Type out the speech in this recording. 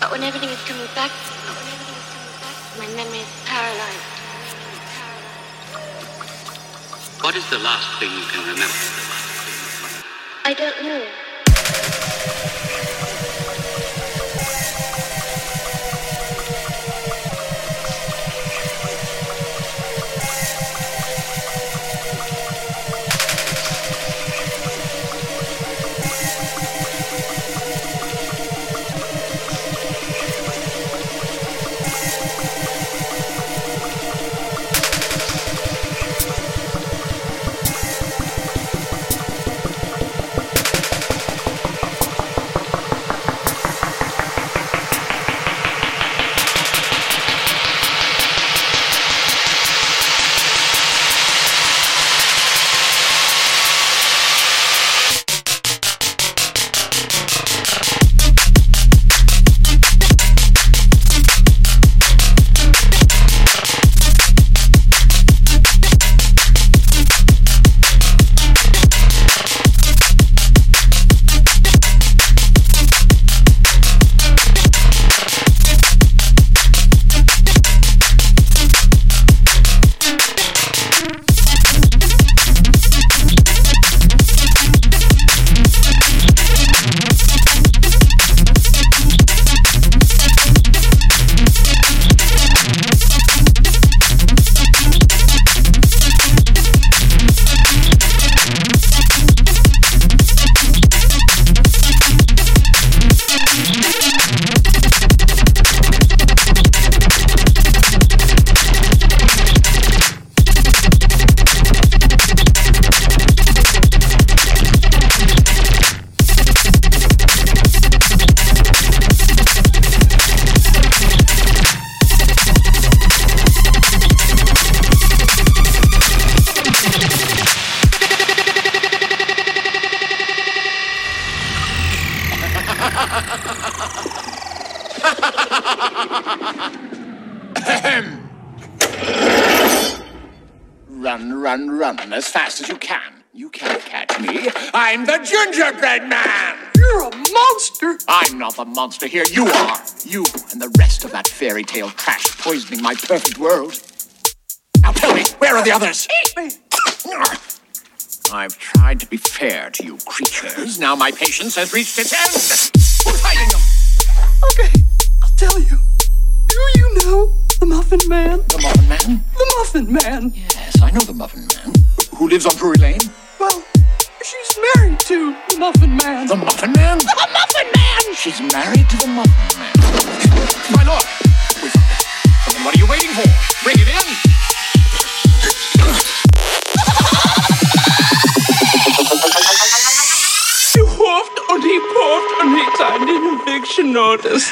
But when everything is coming back, but when everything is coming back, my memory is paralyzed. What is the last thing you can remember? I don't know. As fast as you can. You can't catch me. I'm the gingerbread man. You're a monster! I'm not the monster here. You are. You and the rest of that fairy tale trash poisoning my perfect world. Now tell me, where are the others? Eat me! I've tried to be fair to you creatures. Now my patience has reached its end. Who's hiding them? Okay, I'll tell you. Do you know the Muffin Man? The Muffin Man? The Muffin Man! Yes, I know the Muffin Man. Who lives on Drury Lane? Well, she's married to the Muffin Man. The Muffin Man? The Muffin Man! She's married to the Muffin Man. My lord! We found it. Well, then what are you waiting for? Bring it in! You huffed und he puffed und he signed an eviction notice.